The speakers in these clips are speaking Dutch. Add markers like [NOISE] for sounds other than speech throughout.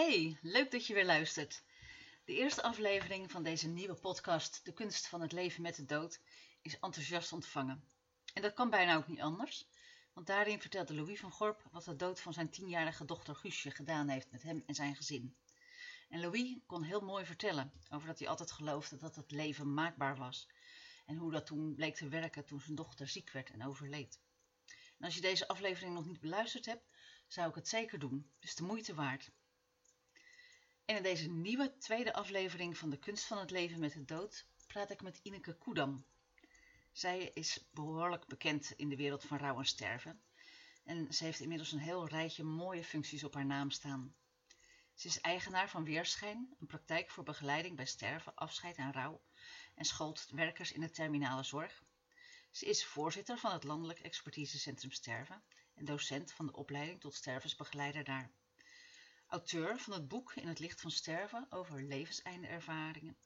Hey, leuk dat je weer luistert. De eerste aflevering van deze nieuwe podcast, De kunst van het leven met de dood, is enthousiast ontvangen. En dat kan bijna ook niet anders, want daarin vertelde Louis van Gorp wat de dood van zijn tienjarige dochter Guusje gedaan heeft met hem en zijn gezin. En Louis kon heel mooi vertellen over dat hij altijd geloofde dat het leven maakbaar was en hoe dat toen bleek te werken toen zijn dochter ziek werd en overleed. En als je deze aflevering nog niet beluisterd hebt, zou ik het zeker doen. Het is de moeite waard. In deze nieuwe tweede aflevering van De Kunst van het Leven met de Dood praat ik met Ineke Koedam. Zij is behoorlijk bekend in de wereld van rouw en sterven. En ze heeft inmiddels een heel rijtje mooie functies op haar naam staan. Ze is eigenaar van Weerschijn, een praktijk voor begeleiding bij sterven, afscheid en rouw en schoolt werkers in de terminale zorg. Ze is voorzitter van het Landelijk Expertisecentrum Sterven en docent van de opleiding tot stervensbegeleider daar. Auteur van het boek In het licht van sterven over levenseindervaringen.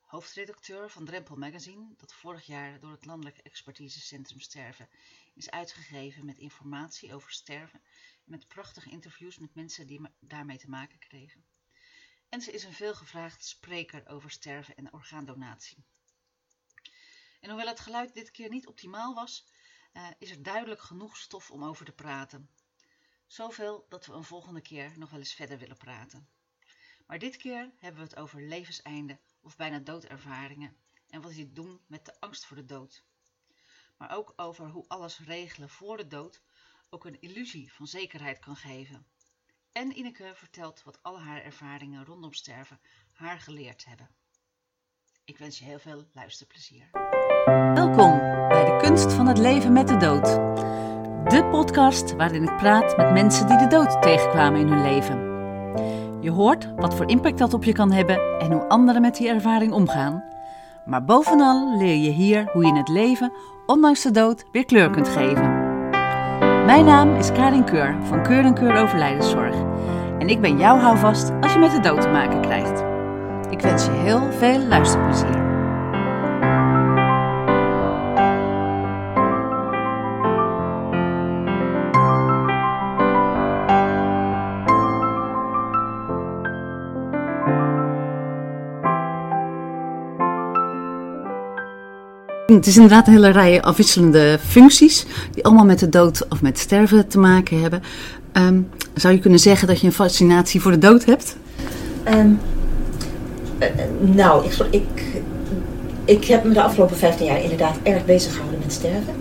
Hoofdredacteur van Drempel Magazine, dat vorig jaar door het Landelijk Expertisecentrum Sterven is uitgegeven met informatie over sterven en met prachtige interviews met mensen die daarmee te maken kregen. En ze is een veelgevraagd spreker over sterven en orgaandonatie. En hoewel het geluid dit keer niet optimaal was, uh, is er duidelijk genoeg stof om over te praten. Zoveel dat we een volgende keer nog wel eens verder willen praten. Maar dit keer hebben we het over levenseinde of bijna doodervaringen en wat die doen met de angst voor de dood. Maar ook over hoe alles regelen voor de dood ook een illusie van zekerheid kan geven. En Ineke vertelt wat al haar ervaringen rondom sterven haar geleerd hebben. Ik wens je heel veel luisterplezier. Welkom bij de kunst van het leven met de dood. De podcast waarin ik praat met mensen die de dood tegenkwamen in hun leven. Je hoort wat voor impact dat op je kan hebben en hoe anderen met die ervaring omgaan. Maar bovenal leer je hier hoe je in het leven, ondanks de dood, weer kleur kunt geven. Mijn naam is Karin Keur van Keur en Keur Overlijdenszorg. En ik ben jouw houvast als je met de dood te maken krijgt. Ik wens je heel veel luisterplezier. Het is inderdaad een hele rij afwisselende functies die allemaal met de dood of met sterven te maken hebben. Um, zou je kunnen zeggen dat je een fascinatie voor de dood hebt? Um, uh, nou, ik, ik, ik heb me de afgelopen 15 jaar inderdaad erg bezig gehouden met sterven.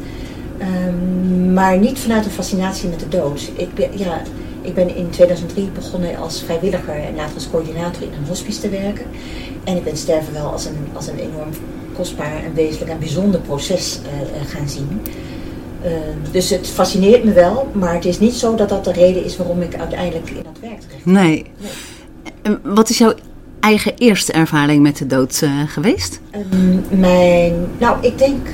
Um, maar niet vanuit een fascinatie met de dood. Ik ben, ja, ik ben in 2003 begonnen als vrijwilliger en later als coördinator in een hospice te werken. En ik ben sterven wel als een, als een enorm kostbaar en wezenlijk en bijzonder proces uh, gaan zien. Uh, dus het fascineert me wel, maar het is niet zo dat dat de reden is waarom ik uiteindelijk in dat werk terecht nee. nee. Wat is jouw eigen eerste ervaring met de dood uh, geweest? Um, mijn, nou, ik denk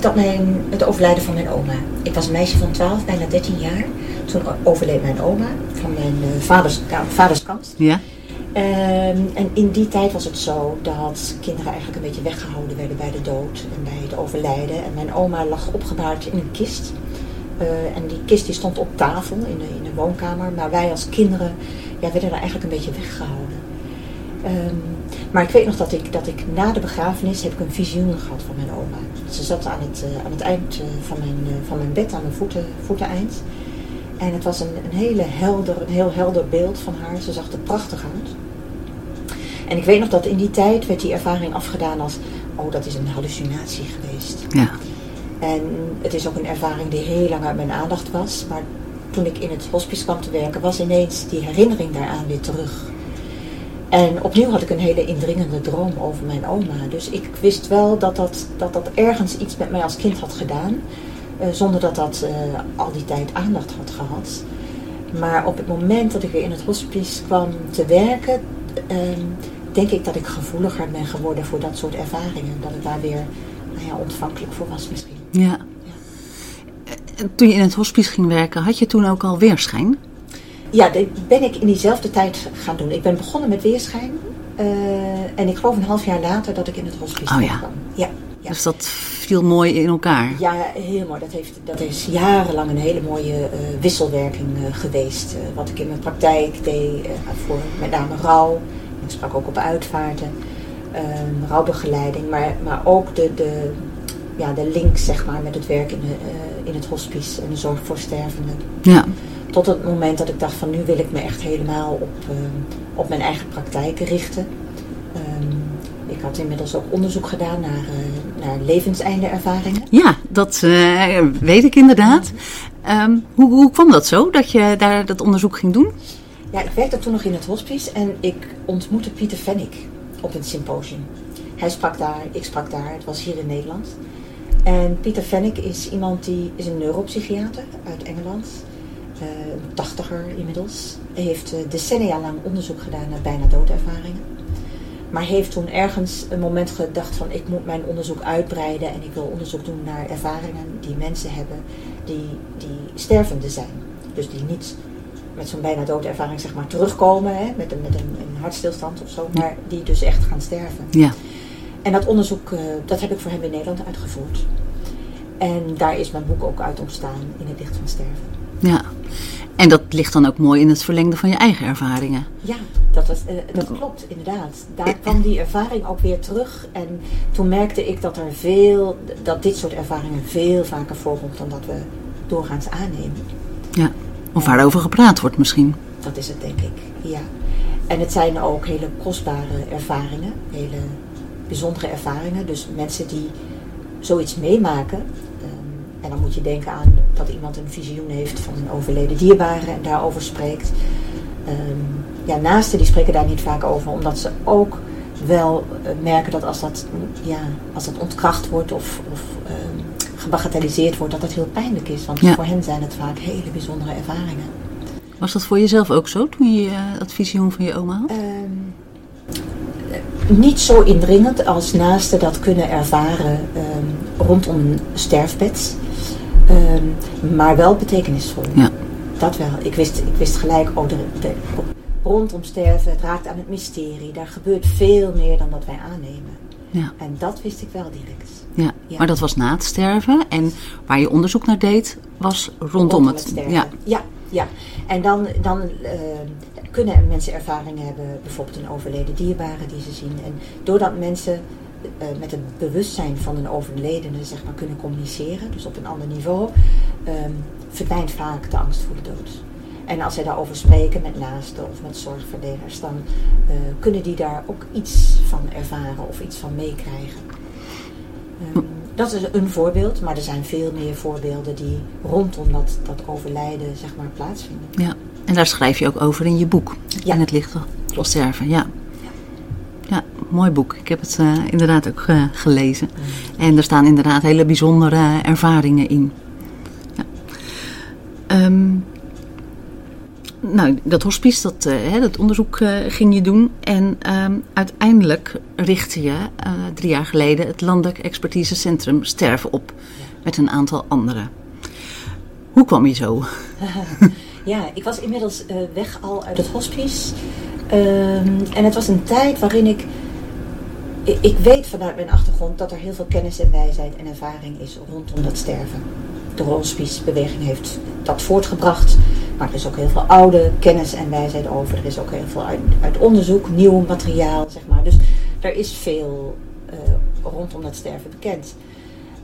dat mijn, het overlijden van mijn oma. Ik was een meisje van 12, bijna 13 jaar. Toen overleed mijn oma van mijn uh, vaders, vaders kant. Ja. Um, en in die tijd was het zo dat kinderen eigenlijk een beetje weggehouden werden bij de dood en bij het overlijden. En mijn oma lag opgebaard in een kist. Uh, en die kist die stond op tafel in de, in de woonkamer. Maar wij als kinderen ja, werden er eigenlijk een beetje weggehouden. Um, maar ik weet nog dat ik, dat ik na de begrafenis heb ik een visioen gehad van mijn oma. Ze zat aan het, uh, aan het eind uh, van, mijn, van mijn bed, aan mijn voeten, voeteneind. En het was een, een, hele helder, een heel helder beeld van haar. Ze zag er prachtig uit. En ik weet nog dat in die tijd werd die ervaring afgedaan als... oh, dat is een hallucinatie geweest. Ja. En het is ook een ervaring die heel lang uit mijn aandacht was. Maar toen ik in het hospice kwam te werken... was ineens die herinnering daaraan weer terug. En opnieuw had ik een hele indringende droom over mijn oma. Dus ik wist wel dat dat, dat, dat ergens iets met mij als kind had gedaan. Uh, zonder dat dat uh, al die tijd aandacht had gehad. Maar op het moment dat ik weer in het hospice kwam te werken... Uh, denk ik dat ik gevoeliger ben geworden voor dat soort ervaringen. Dat ik daar weer nou ja, ontvankelijk voor was misschien. Ja. ja. Toen je in het hospice ging werken, had je toen ook al weerschijn? Ja, dat ben ik in diezelfde tijd gaan doen. Ik ben begonnen met weerschijn. Uh, en ik geloof een half jaar later dat ik in het hospice oh, ja. kwam. Ja, ja. Dus dat viel mooi in elkaar? Ja, heel mooi. Dat, heeft, dat is jarenlang een hele mooie wisselwerking geweest. wat ik in mijn praktijk deed voor met name rouw. Ik sprak ook op uitvaarten. Ehm, rouwbegeleiding. Maar, maar ook de, de, ja, de link zeg maar, met het werk in, de, in het hospice en de zorg voor stervenden. Ja. Tot het moment dat ik dacht van nu wil ik me echt helemaal op, op mijn eigen praktijk richten. Ehm, ik had inmiddels ook onderzoek gedaan naar, uh, naar levenseinde-ervaringen. Ja, dat uh, weet ik inderdaad. Um, hoe, hoe kwam dat zo, dat je daar dat onderzoek ging doen? Ja, ik werkte toen nog in het hospice en ik ontmoette Pieter Fennick op een symposium. Hij sprak daar, ik sprak daar, het was hier in Nederland. En Pieter Fennick is iemand die is een neuropsychiater uit Engeland. Uh, een tachtiger inmiddels. Hij heeft decennia lang onderzoek gedaan naar bijna doodervaringen. Maar heeft toen ergens een moment gedacht van ik moet mijn onderzoek uitbreiden en ik wil onderzoek doen naar ervaringen die mensen hebben die, die stervende zijn. Dus die niet met zo'n bijna doodervaring zeg maar terugkomen hè, met, een, met een, een hartstilstand of zo, maar die dus echt gaan sterven. Ja. En dat onderzoek, uh, dat heb ik voor hem in Nederland uitgevoerd. En daar is mijn boek ook uit ontstaan, In het licht van sterven. Ja, en dat ligt dan ook mooi in het verlengde van je eigen ervaringen. Ja, dat, was, uh, dat klopt inderdaad. Daar kwam die ervaring ook weer terug. En toen merkte ik dat, er veel, dat dit soort ervaringen veel vaker voorkomt dan dat we doorgaans aannemen. Ja, of waarover gepraat wordt misschien. Dat is het denk ik, ja. En het zijn ook hele kostbare ervaringen, hele bijzondere ervaringen. Dus mensen die zoiets meemaken, en dan moet je denken aan dat iemand een visioen heeft van een overleden dierbare en daarover spreekt. Um, ja, naasten die spreken daar niet vaak over, omdat ze ook wel uh, merken dat als dat, ja, als dat ontkracht wordt of, of um, gebagatelliseerd wordt, dat dat heel pijnlijk is. Want Ja. voor hen zijn het vaak hele bijzondere ervaringen. Was dat voor jezelf ook zo toen je eh, dat visioen van je oma had? Ehm, eh, niet zo indringend als naasten dat kunnen ervaren ehm, rondom een sterfbed. Ehm, maar wel betekenisvol. Ja. Dat wel. Ik wist, ik wist gelijk, oh, de, de, rondom sterven, het raakt aan het mysterie. Daar gebeurt veel meer dan dat wij aannemen. Ja. En dat wist ik wel direct. Ja. Ja. maar dat was na het sterven. En waar je onderzoek naar deed, was rondom, het. sterven. ja. ja, ja. En dan, dan eh, kunnen mensen ervaringen hebben, bijvoorbeeld een overleden dierbare die ze zien. En doordat mensen eh, met het bewustzijn van een overledene zeg maar, kunnen communiceren, dus op een ander niveau, ehm, verdwijnt vaak de angst voor de dood. En als zij daarover spreken met naasten of met zorgverleners, dan eh, kunnen die daar ook iets van ervaren of iets van meekrijgen. Ehm, dat is een voorbeeld, maar er zijn veel meer voorbeelden die rondom dat, dat overlijden zeg maar, plaatsvinden. ja. En daar schrijf je ook over in je boek. Ja. In het licht van sterven, ja. Ja, mooi boek. Ik heb het eh, inderdaad ook eh, gelezen. En er staan inderdaad hele bijzondere ervaringen in. Ja. Ehm, nou, dat hospice, dat, eh, hè, dat onderzoek eh, ging je doen. En ehm, uiteindelijk richtte je eh, drie jaar geleden het Landelijk Expertisecentrum Sterven op. Met een aantal anderen. Hoe kwam je zo? [LAUGHS] Ja, ik was inmiddels weg al uit het hospice. Ehm, en het was een tijd waarin ik, ik... Ik weet vanuit mijn achtergrond dat er heel veel kennis en wijsheid en ervaring is rondom dat sterven. De hospicebeweging heeft dat voortgebracht. Maar er is ook heel veel oude kennis en wijsheid over. Er is ook heel veel uit, uit onderzoek, nieuw materiaal, zeg maar. Dus er is veel eh, rondom dat sterven bekend.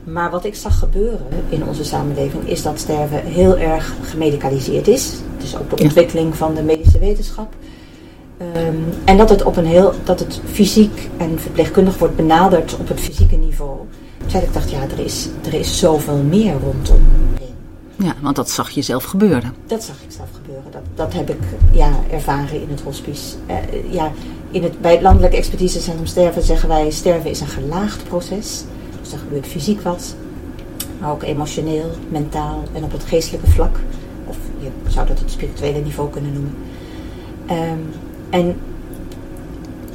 Maar wat ik zag gebeuren in onze samenleving is dat sterven heel erg gemedicaliseerd is. Het is ook de ontwikkeling van de medische wetenschap. Ehm, en dat het, op een heel, dat het fysiek en verpleegkundig wordt benaderd op het fysieke niveau. Terwijl ik dacht, ja, er is, er is zoveel meer rondom. Ja, want dat zag je zelf gebeuren. Dat zag ik zelf gebeuren. Dat, dat heb ik ja, ervaren in het hospice. Eh, ja, in het, bij het Landelijk Expertisecentrum Sterven zeggen wij... sterven is een gelaagd proces. Dus er gebeurt fysiek wat. Maar ook emotioneel, mentaal en op het geestelijke vlak. Of je zou dat het spirituele niveau kunnen noemen. Ehm, en,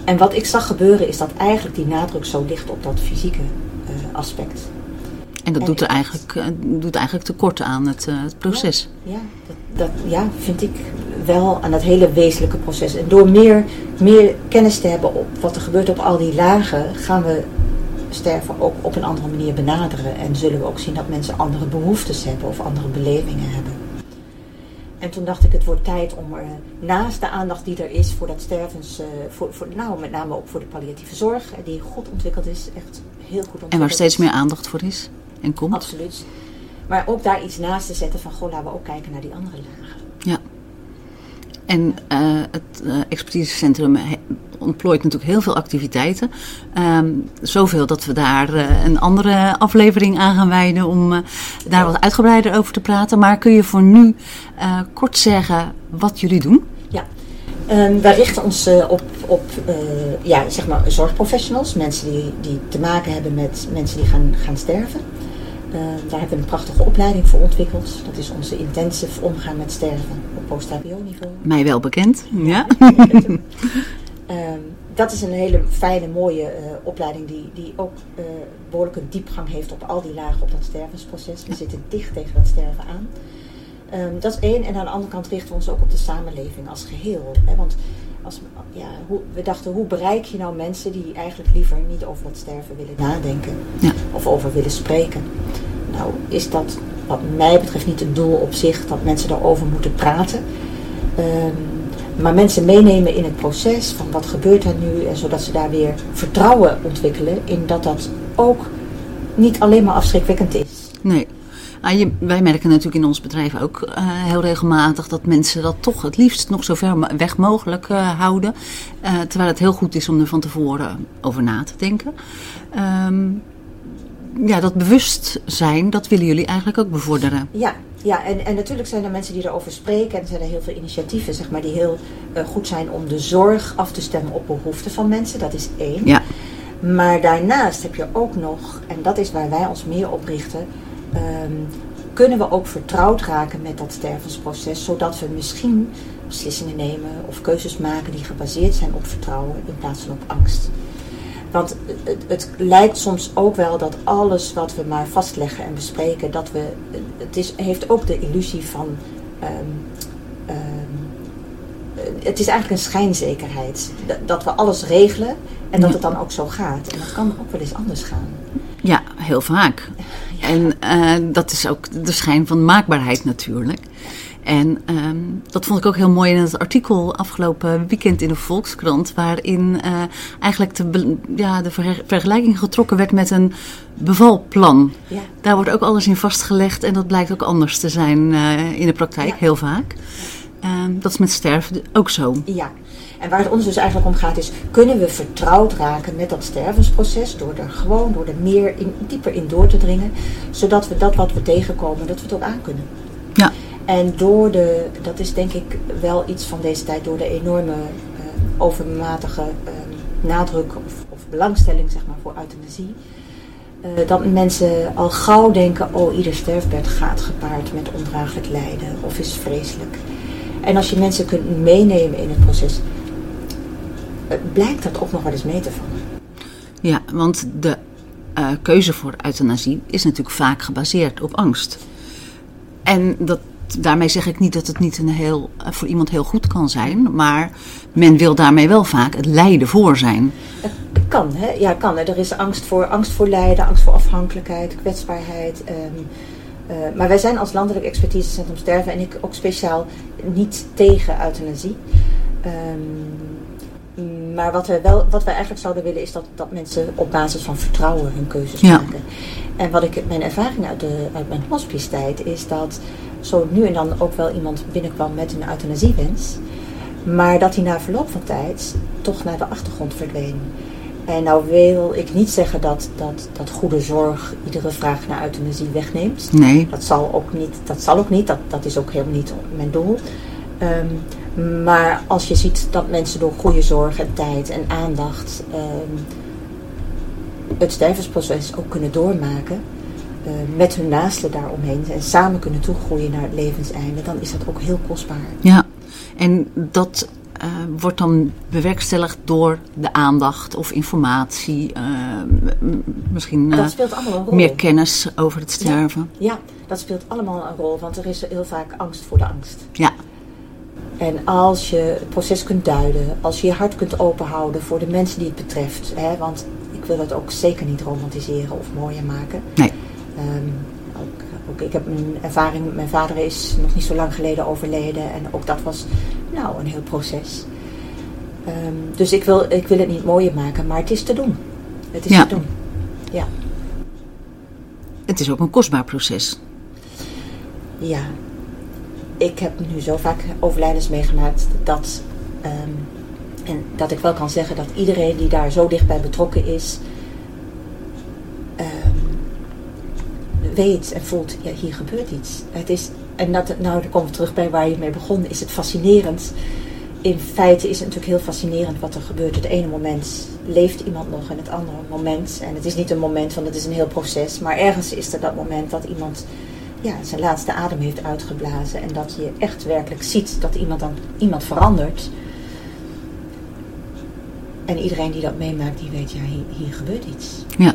en wat ik zag gebeuren is dat eigenlijk die nadruk zo ligt op dat fysieke eh, aspect. En dat En doet, er eigenlijk, eh, doet eigenlijk tekort aan het, eh, het proces. Ja, dat, dat ja, vind ik wel aan dat hele wezenlijke proces. En door meer, meer kennis te hebben op wat er gebeurt op al die lagen, gaan we sterven ook op een andere manier benaderen. En zullen we ook zien dat mensen andere behoeftes hebben of andere belevingen hebben. En toen dacht ik, het wordt tijd om er naast de aandacht die er is voor dat stervens, uh, voor, voor, nou met name ook voor de palliatieve zorg, die goed ontwikkeld is, echt heel goed ontwikkeld. En waar steeds meer aandacht voor is en komt. Absoluut. Maar ook daar iets naast te zetten van, goh, laten we ook kijken naar die andere lagen. Ja. En uh, het uh, expertisecentrum ontplooit natuurlijk heel veel activiteiten. Um, zoveel dat we daar uh, een andere aflevering aan gaan wijden om daar wat uitgebreider over te praten. Maar kun je voor nu kort zeggen wat jullie doen? Ja, um, wij richten ons op, op ja, zeg maar zorgprofessionals. Mensen die, die te maken hebben met mensen die gaan, gaan sterven. Uh, daar hebben we een prachtige opleiding voor ontwikkeld. Dat is onze intensive omgaan met sterven op post-HBO-niveau. Mij wel bekend, ja. uh, [LAUGHS] dat is een hele fijne, mooie uh, opleiding die, die ook behoorlijk een diepgang heeft op al die lagen op dat stervensproces. We zitten dicht tegen dat sterven aan. Um, dat is één. En aan de andere kant richten we ons ook op de samenleving als geheel. Hè? Want als, ja, hoe, we dachten, hoe bereik je nou mensen die eigenlijk liever niet over dat sterven willen nadenken ja. of over willen spreken? Nou, is dat wat mij betreft niet het doel op zich dat mensen daarover moeten praten. Um, maar mensen meenemen in het proces van wat gebeurt er nu en zodat ze daar weer vertrouwen ontwikkelen in dat dat ook niet alleen maar afschrikwekkend is. Nee. Je, wij merken natuurlijk in ons bedrijf ook uh, heel regelmatig dat mensen dat toch het liefst nog zo ver weg mogelijk uh, houden. Uh, terwijl het heel goed is om er van tevoren over na te denken. Um, ja, dat bewustzijn, dat willen jullie eigenlijk ook bevorderen. Ja, ja en, en natuurlijk zijn er mensen die erover spreken. En er zijn er heel veel initiatieven zeg maar, die heel goed zijn om de zorg af te stemmen op behoeften van mensen. Dat is één. Ja. Maar daarnaast heb je ook nog, en dat is waar wij ons meer op richten um, kunnen we ook vertrouwd raken met dat stervensproces, zodat we misschien beslissingen nemen of keuzes maken die gebaseerd zijn op vertrouwen in plaats van op angst. Want het, het, lijkt soms ook wel dat alles wat we maar vastleggen en bespreken, dat we, het is, heeft ook de illusie van. Um, um, het is eigenlijk een schijnzekerheid. Dat we alles regelen en dat het dan ook zo gaat. En dat kan ook wel eens anders gaan. Heel vaak. Ja. En uh, dat is ook de schijn van maakbaarheid natuurlijk. En um, dat vond ik ook heel mooi in het artikel afgelopen weekend in de Volkskrant, waarin uh, eigenlijk de, ja, de ver vergelijking getrokken werd met een bevalplan. Ja. Daar wordt ook alles in vastgelegd en dat blijkt ook anders te zijn uh, in de praktijk, ja. heel vaak. Um, dat is met sterven ook zo. Ja, en waar het ons dus eigenlijk om gaat is, kunnen we vertrouwd raken met dat stervensproces door er gewoon, door er meer in, dieper in door te dringen, zodat we dat wat we tegenkomen, dat we het ook aan kunnen. Ja. En door de, dat is denk ik wel iets van deze tijd, door de enorme uh, overmatige uh, nadruk of, of, belangstelling zeg maar, voor euthanasie. Uh, dat mensen al gauw denken, oh ieder sterfbed gaat gepaard met ondraaglijk lijden of is vreselijk. En als je mensen kunt meenemen in het proces, blijkt dat ook nog wel eens mee te vallen. Ja, want de uh, keuze voor euthanasie is natuurlijk vaak gebaseerd op angst. En dat, daarmee zeg ik niet dat het niet een heel, voor iemand heel goed kan zijn, maar men wil daarmee wel vaak het lijden voor zijn. Het kan, hè? Ja, kan. Er is angst voor, angst voor lijden, angst voor afhankelijkheid, kwetsbaarheid. Um, uh, maar wij zijn als Landelijk Expertisecentrum Sterven en ik ook speciaal niet tegen euthanasie. Um, maar wat we, wel, wat we eigenlijk zouden willen is dat, dat mensen op basis van vertrouwen hun keuzes Ja. maken. En wat ik, mijn ervaring uit, de, uit mijn hospice-tijd is dat zo nu en dan ook wel iemand binnenkwam met een euthanasiewens. Maar dat hij na verloop van tijd toch naar de achtergrond verdween. En nou wil ik niet zeggen dat, dat, dat goede zorg iedere vraag naar euthanasie wegneemt. Nee. Dat zal ook niet, dat, zal ook niet, dat, dat is ook helemaal niet mijn doel. Um, maar als je ziet dat mensen door goede zorg en tijd en aandacht um, het stervensproces ook kunnen doormaken, uh, met hun naasten daaromheen en samen kunnen toegroeien naar het levenseinde, dan is dat ook heel kostbaar. Ja, en dat uh, wordt dan bewerkstelligd door de aandacht of informatie, uh, misschien dat speelt allemaal een rol. meer kennis over het sterven. Ja, ja, dat speelt allemaal een rol, want er is heel vaak angst voor de angst. Ja. En als je het proces kunt duiden, als je je hart kunt openhouden voor de mensen die het betreft, hè, want ik wil het ook zeker niet romantiseren of mooier maken. Nee. Ehm, ook, ook, ik heb een ervaring, mijn vader is nog niet zo lang geleden overleden en ook dat was nou een heel proces. Ehm, dus ik wil, ik wil het niet mooier maken, maar het is te doen. Het is Ja. te doen. Ja, Het is ook een kostbaar proces. ja. Ik heb nu zo vaak overlijdens meegemaakt dat, ehm, en dat ik wel kan zeggen dat iedereen die daar zo dichtbij betrokken is, ehm, weet en voelt, ja, hier gebeurt iets. Het is, en dat, nou, dan komen we terug bij waar je mee begon, is het fascinerend. In feite is het natuurlijk heel fascinerend wat er gebeurt. Het ene moment leeft iemand nog en het andere moment, en het is niet een moment, want het is een heel proces, maar ergens is er dat moment dat iemand ja, zijn laatste adem heeft uitgeblazen en dat je echt werkelijk ziet dat iemand dan iemand verandert. En iedereen die dat meemaakt, die weet, ja, hier, hier gebeurt iets. Ja.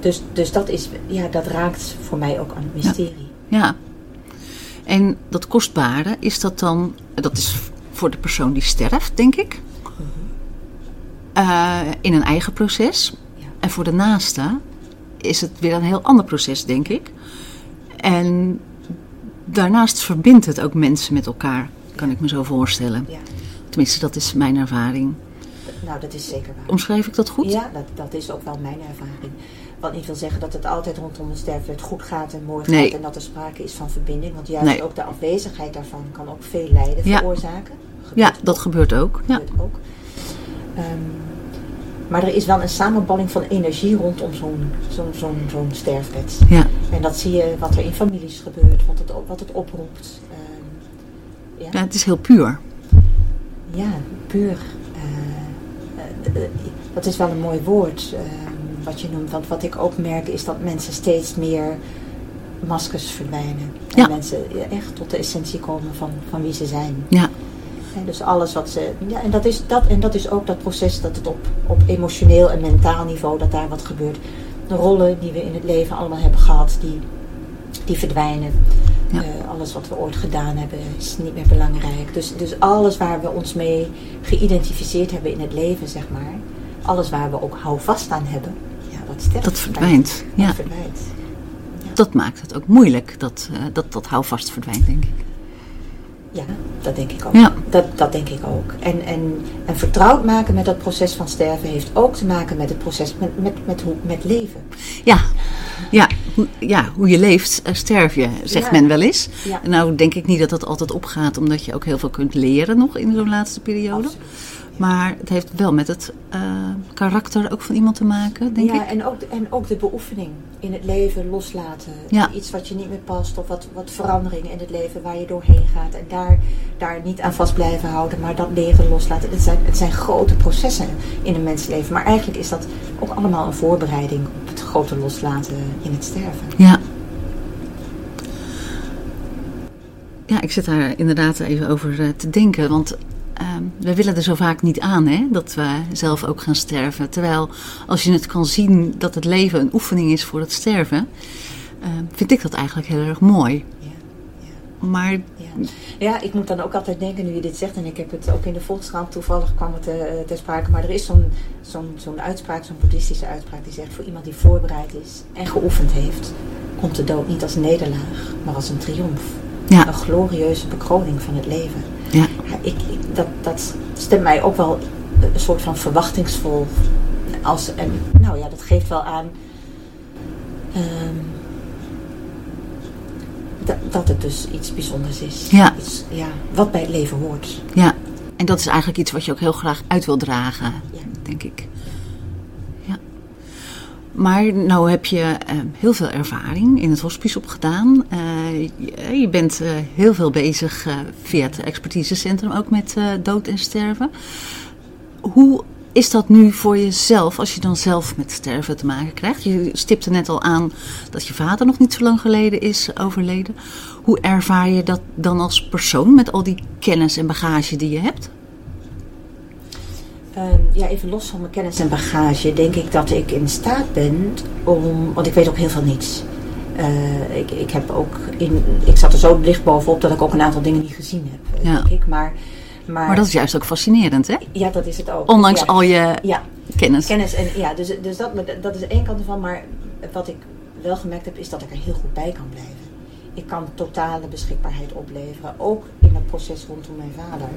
Dus, dus dat, is, ja, dat raakt voor mij ook aan het mysterie. Ja. En dat kostbare, is dat dan, dat is voor de persoon die sterft, denk ik, Eh, in een eigen proces. Ja. En voor de naaste is het weer een heel ander proces, denk ik. En daarnaast verbindt het ook mensen met elkaar, kan ik me zo voorstellen. Ja. Tenminste, dat is mijn ervaring. Nou, dat is zeker waar. Omschrijf ik dat goed? Ja, dat, dat is ook wel mijn ervaring. Wat niet wil zeggen dat het altijd rondom de sterven het goed gaat en mooi gaat en dat er sprake is van verbinding. Want juist Nee. ook de afwezigheid daarvan kan ook veel lijden Ja. veroorzaken. Ja, dat ook. gebeurt ook. Ja. gebeurt ook. Ehm, maar er is wel een samenballing van energie rondom zo'n zo'n zo'n zo'n sterfbed. Ja. En dat zie je wat er in families gebeurt, wat het, wat het oproept. Ehm, ja. ja, het is heel puur. Ja, puur. Eh, eh, eh, dat is wel een mooi woord ehm, wat je noemt. Want wat ik ook merk is dat mensen steeds meer maskers verdwijnen. En Ja. mensen echt tot de essentie komen van, van wie ze zijn. Ja, En dus alles wat ze. Ja, en, dat is dat, en dat is ook dat proces dat het op, op emotioneel en mentaal niveau dat daar wat gebeurt. De rollen die we in het leven allemaal hebben gehad, die, die verdwijnen. Ja. Eh, alles wat we ooit gedaan hebben is niet meer belangrijk. Dus, dus alles waar we ons mee geïdentificeerd hebben in het leven, zeg maar. Alles waar we ook houvast aan hebben, ja, dat sterft. dat verdwijnt. Dat Ja, verdwijnt. dat maakt het ook moeilijk, dat eh, dat, dat houvast verdwijnt, denk ik. Ja, dat denk ik ook. Ja. Dat, dat denk ik ook. En, en, en vertrouwd maken met dat proces van sterven heeft ook te maken met het proces met, met, met, hoe, met leven. Ja, ja, hoe, ja, hoe je leeft, eh, sterf je, zegt Ja. men wel eens. Ja. Nou denk ik niet dat dat altijd opgaat, omdat je ook heel veel kunt leren nog in zo'n laatste periode. Absoluut. Maar het heeft wel met het eh, karakter ook van iemand te maken, denk ja, ik. En, ook, de- en ook de beoefening in het leven loslaten. Ja. Iets wat je niet meer past of wat, wat verandering in het leven waar je doorheen gaat. En daar, daar niet aan vast blijven houden, maar dat leren loslaten. Het zijn, het zijn grote processen in een mensleven. Maar eigenlijk is dat ook allemaal een voorbereiding op het grote loslaten in het sterven. Ja. Ja, ik zit daar inderdaad even over eh, te denken. Want ehm, we willen er zo vaak niet aan, hè? Dat we zelf ook gaan sterven. Terwijl als je het kan zien dat het leven een oefening is voor het sterven, ehm, vind ik dat eigenlijk heel erg mooi. Ja. Maar Ja. ja, ik moet dan ook altijd denken nu je dit zegt, en ik heb het ook in de Volkskrant toevallig kwam het eh, ter sprake, maar er is zo'n zo'n zo'n uitspraak, zo'n boeddhistische uitspraak, die zegt voor iemand die voorbereid is en geoefend heeft, komt de dood niet als nederlaag, maar als een triomf. ja, Een glorieuze bekroning van het leven. Ik, ik- dat, dat stemt mij ook wel een soort van verwachtingsvol. Als, en nou ja, dat geeft wel aan ehm, dat, dat het dus iets bijzonders is. Ja. Iets, ja. Wat bij het leven hoort. ja. En dat is eigenlijk iets wat je ook heel graag uit wil dragen, Ja. denk ik. Maar nou heb je eh, heel veel ervaring in het hospice opgedaan. Eh, je, bent eh, heel veel bezig via het expertisecentrum ook met dood en sterven. Hoe is dat nu voor jezelf als je dan zelf met sterven te maken krijgt? Je stipte net al aan dat je vader nog niet zo lang geleden is overleden. Hoe ervaar je dat dan als persoon met al die kennis en bagage die je hebt? Ehm, ja, even los van mijn kennis en bagage, denk ik dat ik in staat ben om. Want ik weet ook heel veel niets. Eh, ik, ik heb ook in. Ik zat er zo dicht bovenop dat ik ook een aantal dingen niet gezien heb, eh, Ja. denk ik. Maar Maar, dat is juist ook fascinerend, hè? Ja, dat is het ook. Ondanks Ja. al je Ja, kennis. kennis. En, ja, dus dus dat, dat is één kant ervan. Maar wat ik wel gemerkt heb, is dat ik er heel goed bij kan blijven. Ik kan totale beschikbaarheid opleveren. Ook in het proces rondom mijn vader.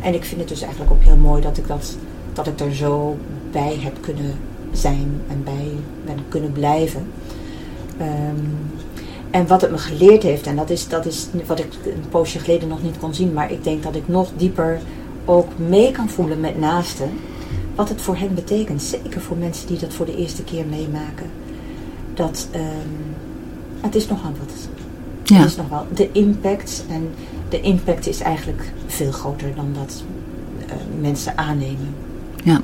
En ik vind het dus eigenlijk ook heel mooi dat ik, dat, dat ik er zo bij heb kunnen zijn en bij ben kunnen blijven. Ehm, en wat het me geleerd heeft, en dat is, dat is wat ik een poosje geleden nog niet kon zien, maar ik denk dat ik nog dieper ook mee kan voelen met naasten. Wat het voor hen betekent. Zeker voor mensen die dat voor de eerste keer meemaken. Dat ehm, het is nogal wat. Ja. Het is nog wel de impact. En de impact is eigenlijk veel groter dan dat eh, mensen aannemen. Ja.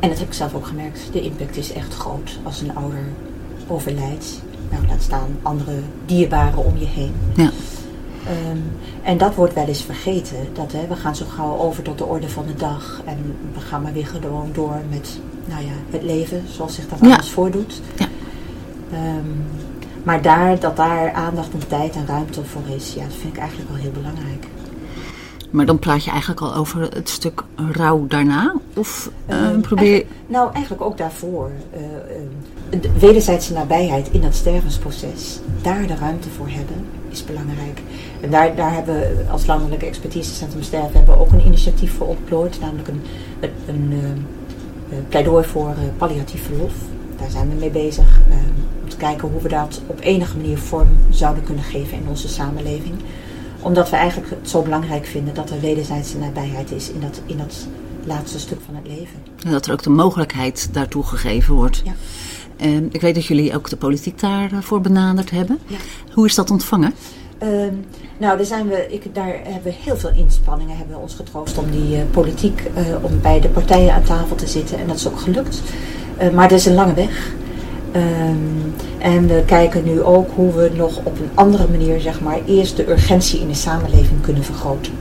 En dat heb ik zelf ook gemerkt. De impact is echt groot als een ouder overlijdt. Nou, laat staan andere dierbaren om je heen. Ja. Ehm, en dat wordt wel eens vergeten. Dat, hè, we gaan zo gauw over tot de orde van de dag. En we gaan maar weer gewoon door met nou ja, het leven zoals zich dat Ja. anders voordoet. Ja. Ehm, maar daar, dat daar aandacht en tijd en ruimte voor is, ja, dat vind ik eigenlijk wel heel belangrijk. Maar dan praat je eigenlijk al over het stuk rouw daarna? Of eh, Ehm, probeer je... nou, eigenlijk ook daarvoor. eh, ehm, de wederzijdse nabijheid in dat stervensproces, daar de ruimte voor hebben, is belangrijk. En daar, daar hebben we als Landelijke Expertisecentrum Sterven hebben we ook een initiatief voor ontplooid, namelijk een, een, een eh, pleidooi voor eh, palliatief verlof. Daar zijn we mee bezig. ehm, om te kijken hoe we dat op enige manier vorm zouden kunnen geven in onze samenleving. Omdat we eigenlijk het zo belangrijk vinden dat er wederzijdse nabijheid is in dat, in dat laatste stuk van het leven. dat er ook de mogelijkheid daartoe gegeven wordt. Ja. En ik weet dat jullie ook de politiek daarvoor benaderd hebben. Ja. Hoe is dat ontvangen? Ehm, nou, daar, zijn we, ik, daar hebben we heel veel inspanningen hebben we ons getroost om die eh, politiek, eh, om bij de partijen aan tafel te zitten. En dat is ook gelukt. Eh, maar dat is een lange weg. Ehm, en we kijken nu ook hoe we nog op een andere manier, zeg maar, eerst de urgentie in de samenleving kunnen vergroten.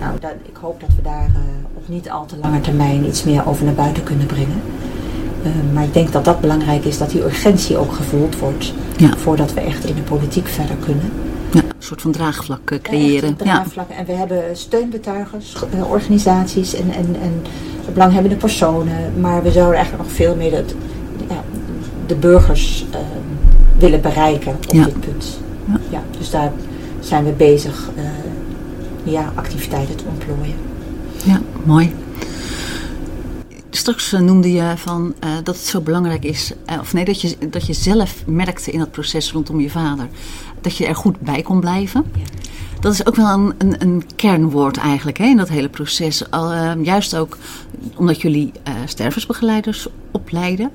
Nou, dat, ik hoop dat we daar eh, op niet al te lange termijn iets meer over naar buiten kunnen brengen. Ehm, maar ik denk dat dat belangrijk is, dat die urgentie ook gevoeld wordt. Ja. Voordat we echt in de politiek verder kunnen. Ja, een soort van draagvlak eh, creëren. Ja. draagvlakken. En we hebben steunbetuigers, eh, organisaties en, en, en belanghebbende personen. Maar we zouden eigenlijk nog veel meer ja, de burgers eh, willen bereiken op Ja. dit punt. Ja. dus daar zijn we bezig eh, ja, activiteiten te ontplooien. Ja, mooi. Straks eh, noemde je van dat het zo belangrijk is, of nee, dat je, dat je zelf merkte in dat proces rondom je vader, dat je er goed bij kon blijven. Ja. Dat is ook wel een, een, een kernwoord eigenlijk hè, in dat hele proces. Al, juist ook omdat jullie eh, stervensbegeleiders opleiden.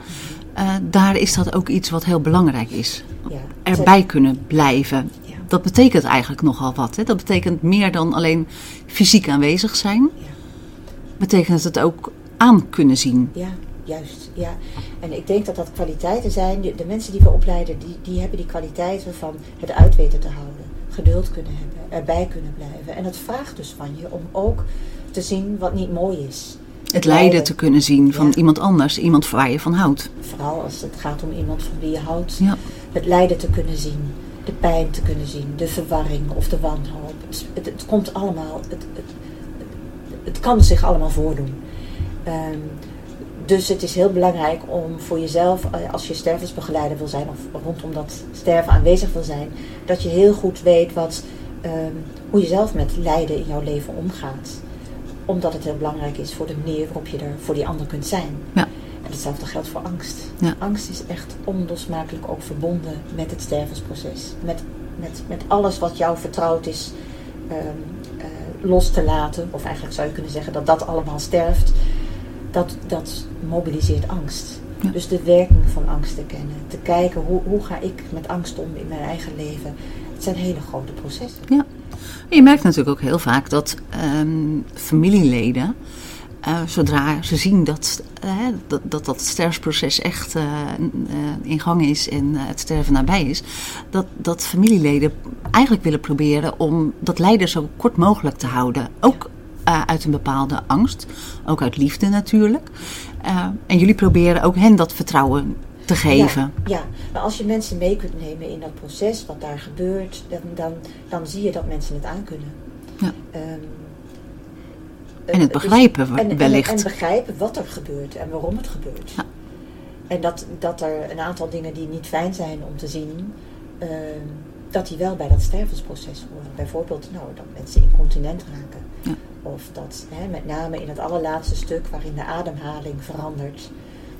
Eh, daar is dat ook iets wat heel belangrijk is. Ja. Erbij kunnen blijven. Ja. Dat betekent eigenlijk nogal wat. Hè? Dat betekent meer dan alleen fysiek aanwezig zijn. Ja. Betekent het ook aan kunnen zien. Ja, juist. Ja. En ik denk dat dat kwaliteiten zijn. De, de mensen die we opleiden, die, die hebben die kwaliteiten van het uit weten te houden. Geduld kunnen hebben, erbij kunnen blijven. En dat vraagt dus van je om ook te zien wat niet mooi is. Het lijden te kunnen zien van Ja. iemand anders, iemand waar je van houdt. Vooral als het gaat om iemand van wie je houdt. Ja. Het lijden te kunnen zien. De pijn te kunnen zien. De verwarring of de wanhoop. Het, het, het komt allemaal. Het, het, het, het kan zich allemaal voordoen. Ehm, dus het is heel belangrijk om voor jezelf, eh, als je stervensbegeleider wil zijn of rondom dat sterven aanwezig wil zijn, dat je heel goed weet wat, ehm, hoe je zelf met lijden in jouw leven omgaat. Omdat het heel belangrijk is voor de manier waarop je er voor die ander kunt zijn. Ja. En hetzelfde geldt voor angst. Ja. Angst is echt onlosmakelijk ook verbonden met het stervensproces. Met, met, met alles wat jou vertrouwd is ehm, eh, los te laten. Of eigenlijk zou je kunnen zeggen dat dat allemaal sterft. Dat, dat mobiliseert angst. Ja. Dus de werking van angst te kennen. Te kijken hoe, hoe ga ik met angst om in mijn eigen leven. Het zijn hele grote processen. Je merkt natuurlijk ook heel vaak dat ehm, familieleden, eh, zodra ze zien dat, eh, dat, dat dat sterfproces echt eh, in gang is en het sterven nabij is, dat, dat familieleden eigenlijk willen proberen om dat lijden zo kort mogelijk te houden. Ook uit een bepaalde angst, ook uit liefde natuurlijk. En jullie proberen ook hen dat vertrouwen te geven. Ja, ja, maar als je mensen mee kunt nemen in dat proces, wat daar gebeurt, dan, dan, dan zie je dat mensen het aankunnen. Ja. Ehm, En het begrijpen dus, en, wellicht. En, en, begrijpen wat er gebeurt en waarom het gebeurt. Ja. En dat, dat er een aantal dingen die niet fijn zijn om te zien, uh, dat die wel bij dat stervensproces horen. Bijvoorbeeld nou, dat mensen incontinent raken. Ja. Of dat hè, met name in het allerlaatste stuk waarin de ademhaling verandert.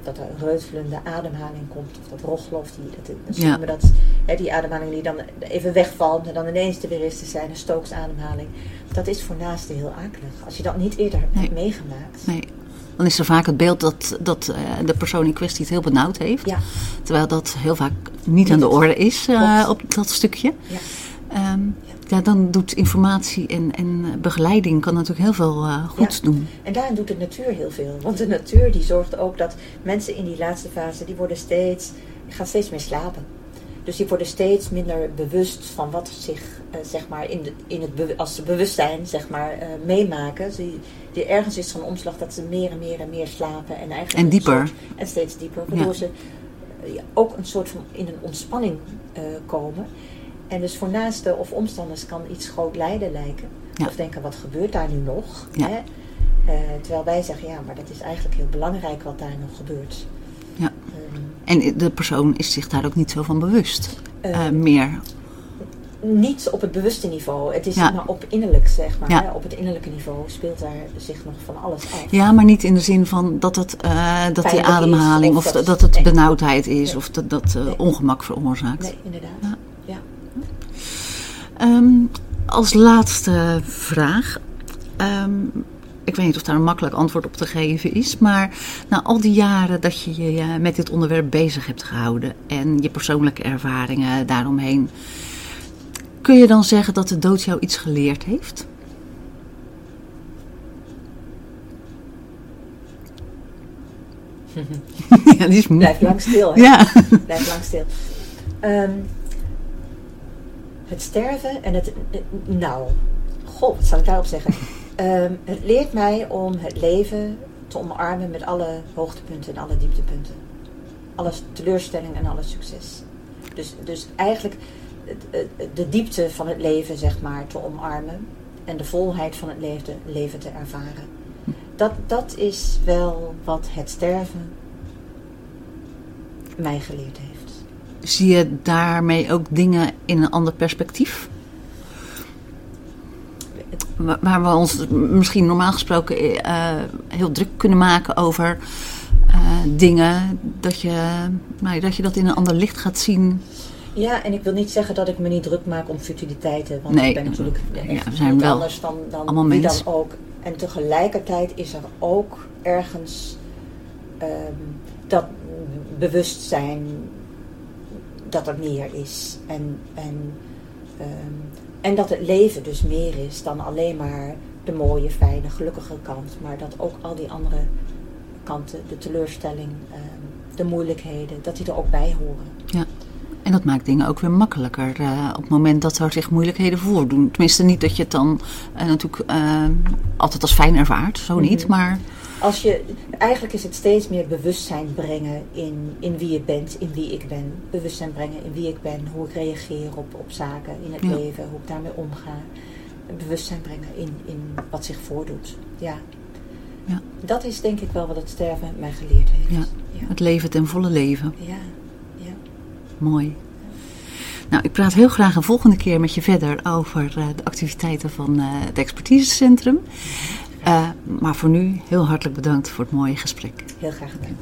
Dat er een reutelende ademhaling komt. Of dat rochelen. Of die, dat, dat Ja. we dat, hè, die ademhaling die dan even wegvalt. En dan ineens er weer is te zijn. Een stooksademhaling. Dat is voor naasten heel akelig. Als je dat niet eerder Nee. hebt meegemaakt. Nee. Dan is er vaak het beeld dat, dat eh, de persoon in kwestie het heel benauwd heeft. Ja, Terwijl dat heel vaak niet aan de orde is eh, op dat stukje. ja. Ehm, ja, dan doet informatie en, en begeleiding kan natuurlijk heel veel eh goeds doen. En daarin doet de natuur heel veel. Want de natuur die zorgt ook dat mensen in die laatste fase, die worden steeds, die gaan steeds meer slapen. Dus die worden steeds minder bewust van wat zich, eh, zeg maar, in, de, in het als ze bewustzijn, zeg maar, eh, meemaken. Dus die, die ergens is zo'n omslag dat ze meer en meer en meer slapen. En, eigenlijk En dieper. soort- en steeds dieper. Waardoor Ja. ze eh, ja, ook een soort van in een ontspanning eh, komen. En dus voor naasten of omstanders kan iets groot lijden lijken. Ja. Of denken, wat gebeurt daar nu nog? Ja. Hè? Eh, terwijl wij zeggen, ja, maar dat is eigenlijk heel belangrijk wat daar nog gebeurt. Ja. Ehm, En de persoon is zich daar ook niet zo van bewust. eh, Eh, meer. niet op het bewuste niveau. Het is Ja. maar op innerlijk, zeg maar. Ja. hè. Op het innerlijke niveau speelt daar zich nog van alles af. Ja, maar niet in de zin van dat, het, dat die is, ademhaling of of, dat- dat, het nee. benauwdheid is Nee. of dat, dat Nee. ongemak veroorzaakt. Nee, inderdaad. Ja. Ehm, als laatste vraag. Ehm, ik weet niet of daar een makkelijk antwoord op te geven is. Maar na al die jaren dat je je eh, met dit onderwerp bezig hebt gehouden. En je persoonlijke ervaringen daaromheen. Kun je dan zeggen dat de dood jou iets geleerd heeft? [LAUGHS] ja, die is moeilijk. Blijf lang stil, hè? Ja. Blijf lang stil. Ehm, het sterven en het... Nou, goh, wat zal ik daarop zeggen? [LAUGHS] Ehm, het leert mij om het leven te omarmen met alle hoogtepunten en alle dieptepunten. Alle teleurstelling en alle succes. Dus, dus eigenlijk de diepte van het leven, zeg maar, te omarmen. En de volheid van het leven, leven te ervaren. Dat, dat is wel wat het sterven mij geleerd heeft. Zie je daarmee ook dingen in een ander perspectief? Wa- Waar we ons misschien normaal gesproken eh, heel druk kunnen maken over eh, dingen, dat je, nou, dat je dat in een ander licht gaat zien. Ja, en ik wil niet zeggen dat ik me niet druk maak om futiliteiten. Want Nee, ik ben natuurlijk ja, we zijn wel anders dan, dan allemaal wie dan ook. En tegelijkertijd is er ook ergens ehm, dat bewustzijn dat er meer is. En, en, ehm, en dat het leven dus meer is dan alleen maar de mooie, fijne, gelukkige kant. Maar dat ook al die andere kanten, de teleurstelling, ehm, de moeilijkheden, dat die er ook bij horen. En dat maakt dingen ook weer makkelijker eh, op het moment dat er zich moeilijkheden voordoen. Tenminste, niet dat je het dan eh, natuurlijk eh, altijd als fijn ervaart, zo niet. Mhm. Maar Als je, eigenlijk is het steeds meer bewustzijn brengen in, in wie je bent, in wie ik ben. Bewustzijn brengen in wie ik ben, hoe ik reageer op, op zaken in het Ja. leven, hoe ik daarmee omga. Bewustzijn brengen in, in wat zich voordoet. Ja. Ja. Dat is denk ik wel wat het sterven mij geleerd heeft. Ja. Ja. het leven ten volle leven. ja. ja. Mooi. Nou, ik praat heel graag een volgende keer met je verder over eh, de activiteiten van eh, het expertisecentrum. Eh, maar voor nu heel hartelijk bedankt voor het mooie gesprek. Heel graag gedaan.